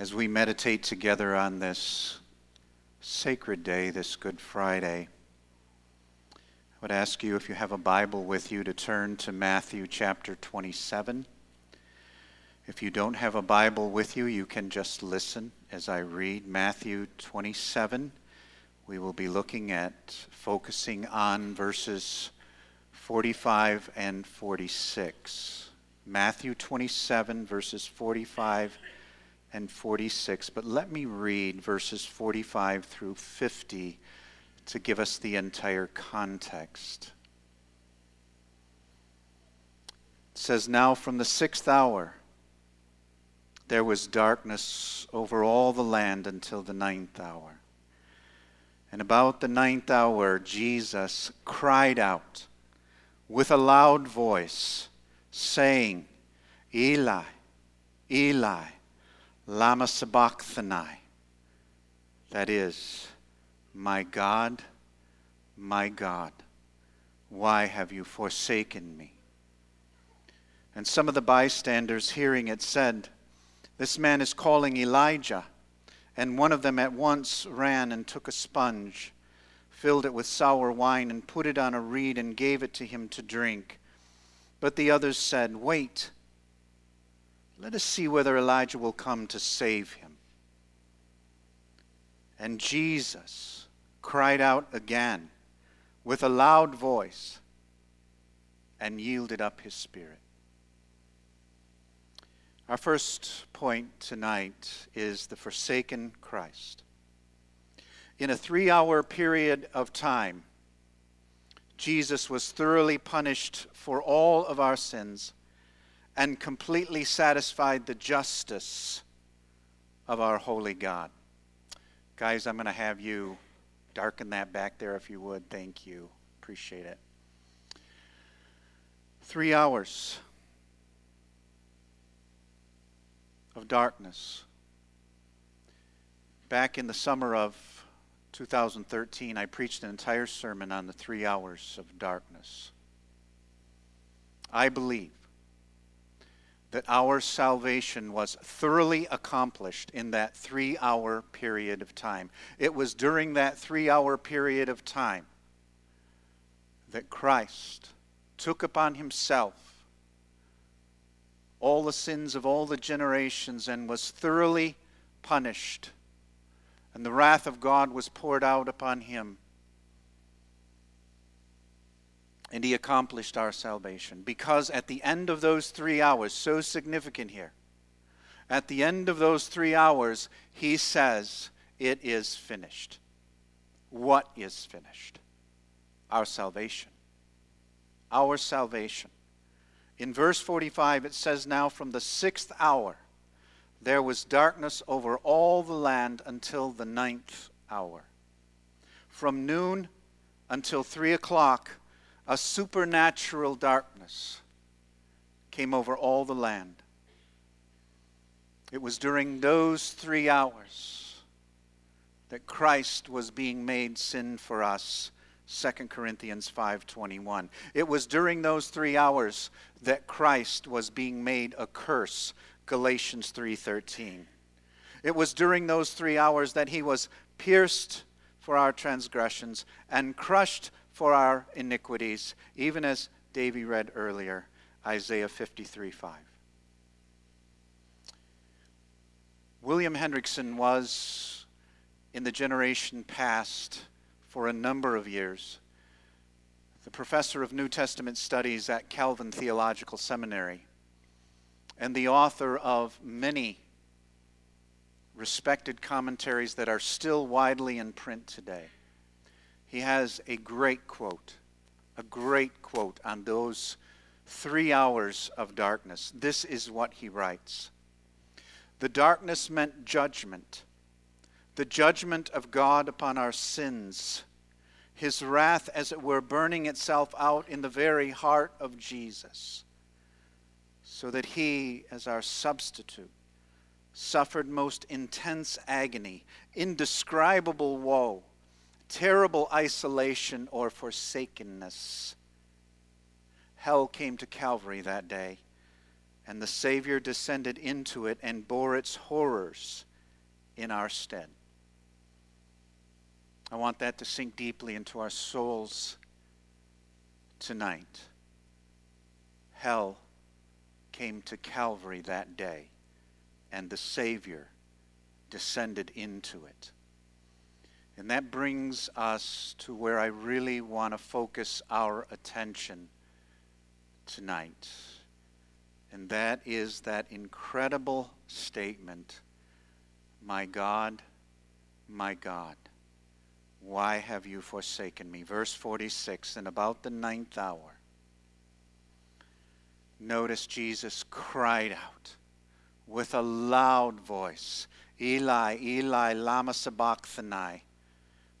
as we meditate together on this sacred day, this Good Friday, I would ask you, if you have a Bible with you, to turn to Matthew chapter 27. If you don't have a Bible with you, you can just listen as I read Matthew 27. We will be looking at focusing on verses 45 and 46. Matthew 27, verses 45 and 46. But let me read verses 45 through 50 to give us the entire context. It says, Now from the sixth hour there was darkness over all the land until the ninth hour. And about the ninth hour, Jesus cried out with a loud voice, saying, Eli, Eli, Lama Sabachthani. That is, My God, my God, why have you forsaken me? And some of the bystanders hearing it said, This man is calling Elijah. And one of them at once ran and took a sponge, filled it with sour wine, and put it on a reed and gave it to him to drink. But the others said, Wait let us see whether Elijah will come to save him. And Jesus cried out again with a loud voice and yielded up his spirit. Our first point tonight is the forsaken Christ. In a three hour period of time, Jesus was thoroughly punished for all of our sins and completely satisfied the justice of our holy God. Guys, I'm going to have you darken that back there if you would. Thank you. Appreciate it. Three hours of darkness. Back in the summer of 2013, I preached an entire sermon on the three hours of darkness. I believe that our salvation was thoroughly accomplished in that three hour period of time. It was during that three hour period of time that Christ took upon himself all the sins of all the generations and was thoroughly punished. And the wrath of God was poured out upon him And he accomplished our salvation. Because at the end of those three hours, so significant here, at the end of those three hours, he says, It is finished. What is finished? Our salvation. Our salvation. In verse 45, it says, Now from the sixth hour, there was darkness over all the land until the ninth hour. From noon until three o'clock, a supernatural darkness came over all the land. It was during those three hours that Christ was being made sin for us. 2 Corinthians 5:21. It was during those 3 hours that Christ was being made a curse. Galatians 3:13. It was during those 3 hours that he was pierced for our transgressions and crushed for our iniquities, even as Davy read earlier, Isaiah 53 5. William Hendriksen was in the generation past for a number of years the professor of New Testament studies at Calvin Theological Seminary and the author of many respected commentaries that are still widely in print today he has a great quote, a great quote on those three hours of darkness. This is what he writes The darkness meant judgment, the judgment of God upon our sins, his wrath, as it were, burning itself out in the very heart of Jesus, so that he, as our substitute, suffered most intense agony, indescribable woe terrible isolation or forsakenness. Hell came to Calvary that day, and the Savior descended into it and bore its horrors in our stead. I want that to sink deeply into our souls tonight. Hell came to Calvary that day, and the Savior descended into it. And that brings us to where I really want to focus our attention tonight. And that is that incredible statement My God, my God, why have you forsaken me? Verse 46 And about the ninth hour, notice Jesus cried out with a loud voice Eli, Eli, Lama Sabachthani.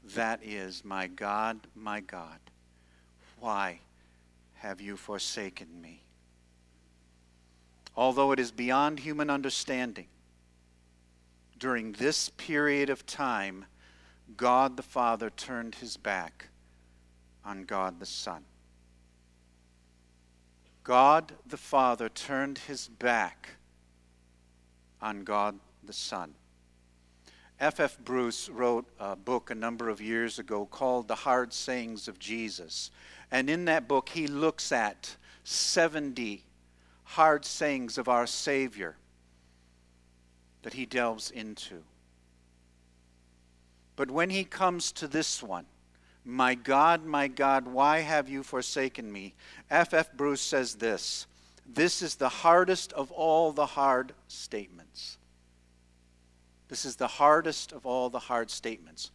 That is, my God, my God, why have you forsaken me? Although it is beyond human understanding, during this period of time, God the Father turned his back on God the Son. God the Father turned his back on God the Son. F. F. Bruce wrote a book a number of years ago called The Hard Sayings of Jesus. And in that book, he looks at 70 hard sayings of our Savior that he delves into. But when he comes to this one, My God, my God, why have you forsaken me? F. F. Bruce says this This is the hardest of all the hard statements. This is the hardest of all the hard statements.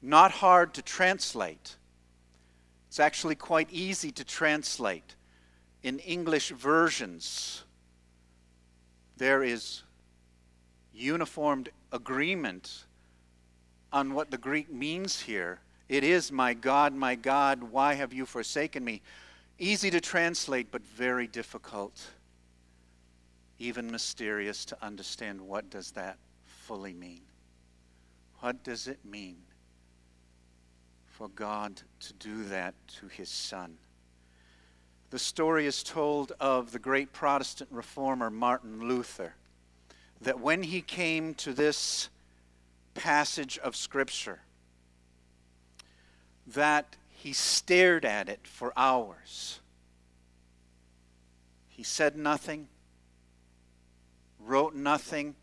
Not hard to translate. It's actually quite easy to translate. In English versions, there is uniformed agreement on what the Greek means here. It is, My God, my God, why have you forsaken me? Easy to translate, but very difficult, even mysterious to understand what does that fully mean. What does it mean for God to do that to his son? The story is told of the great Protestant reformer Martin Luther, that when he came to this passage of Scripture that he stared at it for hours. He said nothing, wrote nothing,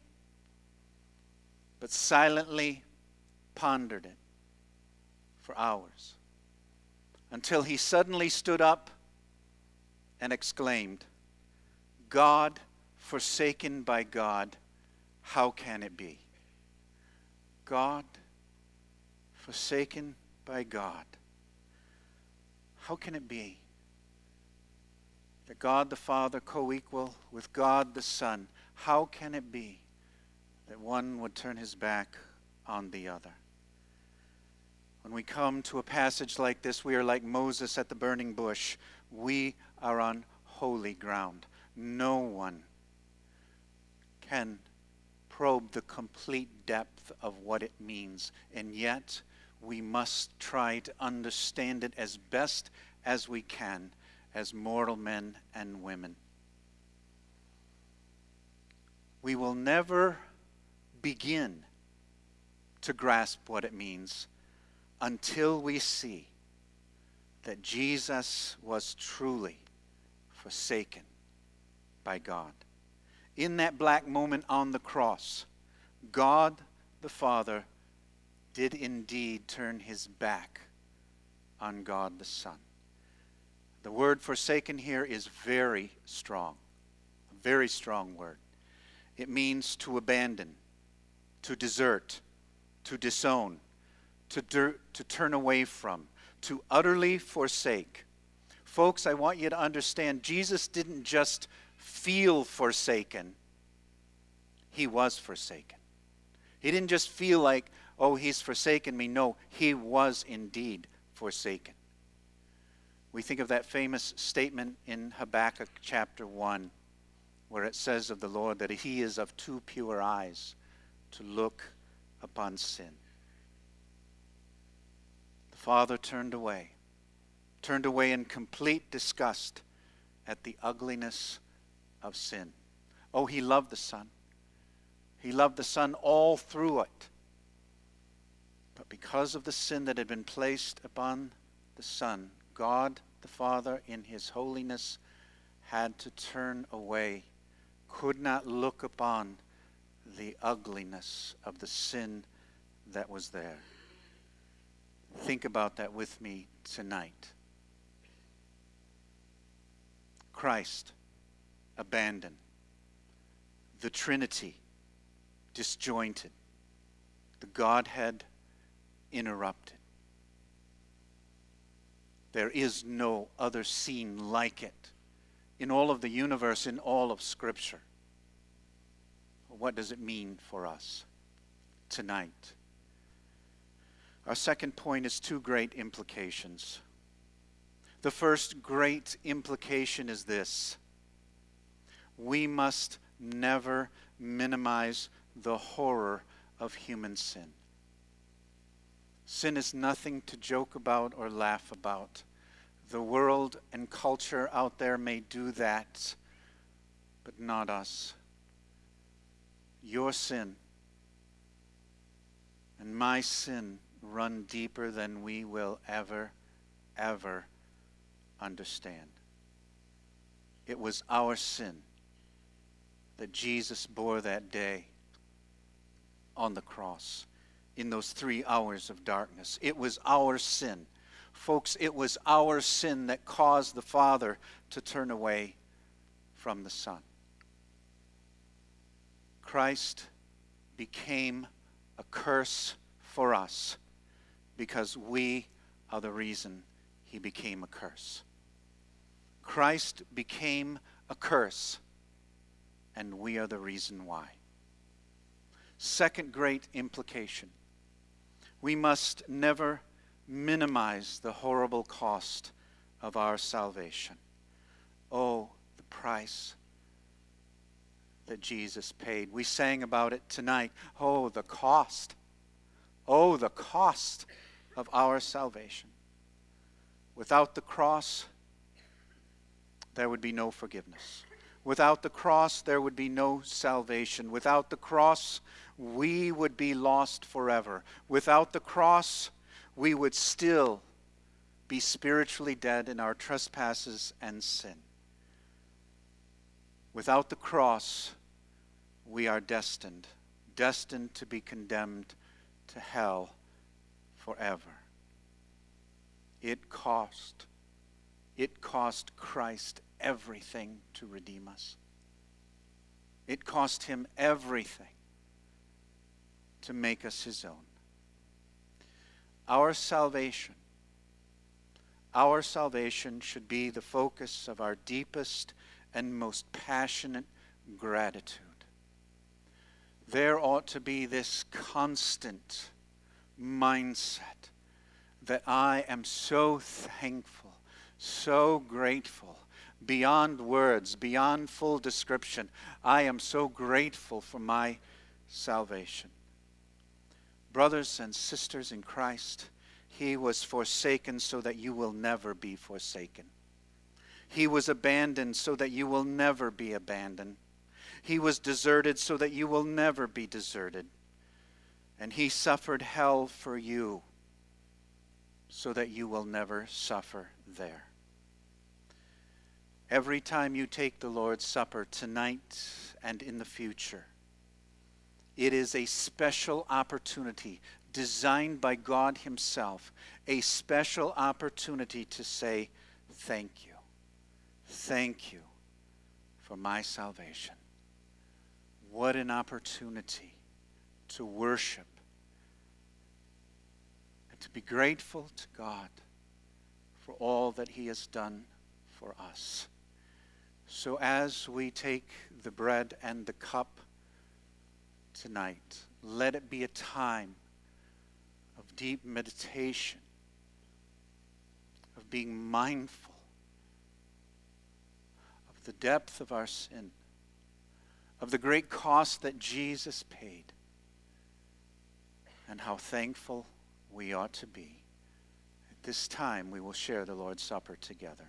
but silently pondered it for hours until he suddenly stood up and exclaimed, God, forsaken by God, how can it be? God, forsaken by God. How can it be that God the Father co equal with God the Son? How can it be that one would turn his back on the other? When we come to a passage like this, we are like Moses at the burning bush. We are on holy ground. No one can probe the complete depth of what it means. And yet, we must try to understand it as best as we can as mortal men and women. We will never begin to grasp what it means until we see that Jesus was truly forsaken by God in that black moment on the cross, God the Father did indeed turn his back on God the Son. The word forsaken here is very strong, a very strong word. It means to abandon, to desert, to disown, to, to turn away from, to utterly forsake. Folks, I want you to understand Jesus didn't just feel forsaken, he was forsaken. He didn't just feel like, oh, he's forsaken me. No, he was indeed forsaken. We think of that famous statement in Habakkuk chapter 1, where it says of the Lord that he is of too pure eyes to look upon sin. The Father turned away, turned away in complete disgust at the ugliness of sin. Oh, he loved the Son. He loved the Son all through it. But because of the sin that had been placed upon the Son, God the Father, in His holiness, had to turn away, could not look upon the ugliness of the sin that was there. Think about that with me tonight. Christ abandoned, the Trinity disjointed, the Godhead interrupted. There is no other scene like it in all of the universe, in all of Scripture. What does it mean for us tonight? Our second point is two great implications. The first great implication is this we must never minimize the horror of human sin. Sin is nothing to joke about or laugh about. The world and culture out there may do that, but not us. Your sin and my sin run deeper than we will ever, ever understand. It was our sin that Jesus bore that day on the cross in those three hours of darkness. It was our sin. Folks, it was our sin that caused the Father to turn away from the Son. Christ became a curse for us because we are the reason he became a curse. Christ became a curse, and we are the reason why. Second great implication we must never minimize the horrible cost of our salvation. Oh, the price that Jesus paid. We sang about it tonight. Oh, the cost. Oh, the cost of our salvation. Without the cross, there would be no forgiveness. Without the cross, there would be no salvation. Without the cross, we would be lost forever. Without the cross, we would still be spiritually dead in our trespasses and sin. Without the cross, we are destined, destined to be condemned to hell forever. It cost, it cost Christ everything to redeem us. It cost him everything to make us his own. Our salvation, our salvation should be the focus of our deepest and most passionate gratitude. There ought to be this constant mindset that I am so thankful, so grateful, beyond words, beyond full description. I am so grateful for my salvation. Brothers and sisters in Christ, he was forsaken so that you will never be forsaken. He was abandoned so that you will never be abandoned. He was deserted so that you will never be deserted. And he suffered hell for you so that you will never suffer there. Every time you take the Lord's Supper tonight and in the future, it is a special opportunity designed by God Himself, a special opportunity to say, Thank you. Thank you for my salvation. What an opportunity to worship and to be grateful to God for all that He has done for us. So, as we take the bread and the cup tonight, let it be a time of deep meditation, of being mindful of the depth of our sin of the great cost that Jesus paid and how thankful we ought to be. At this time, we will share the Lord's Supper together.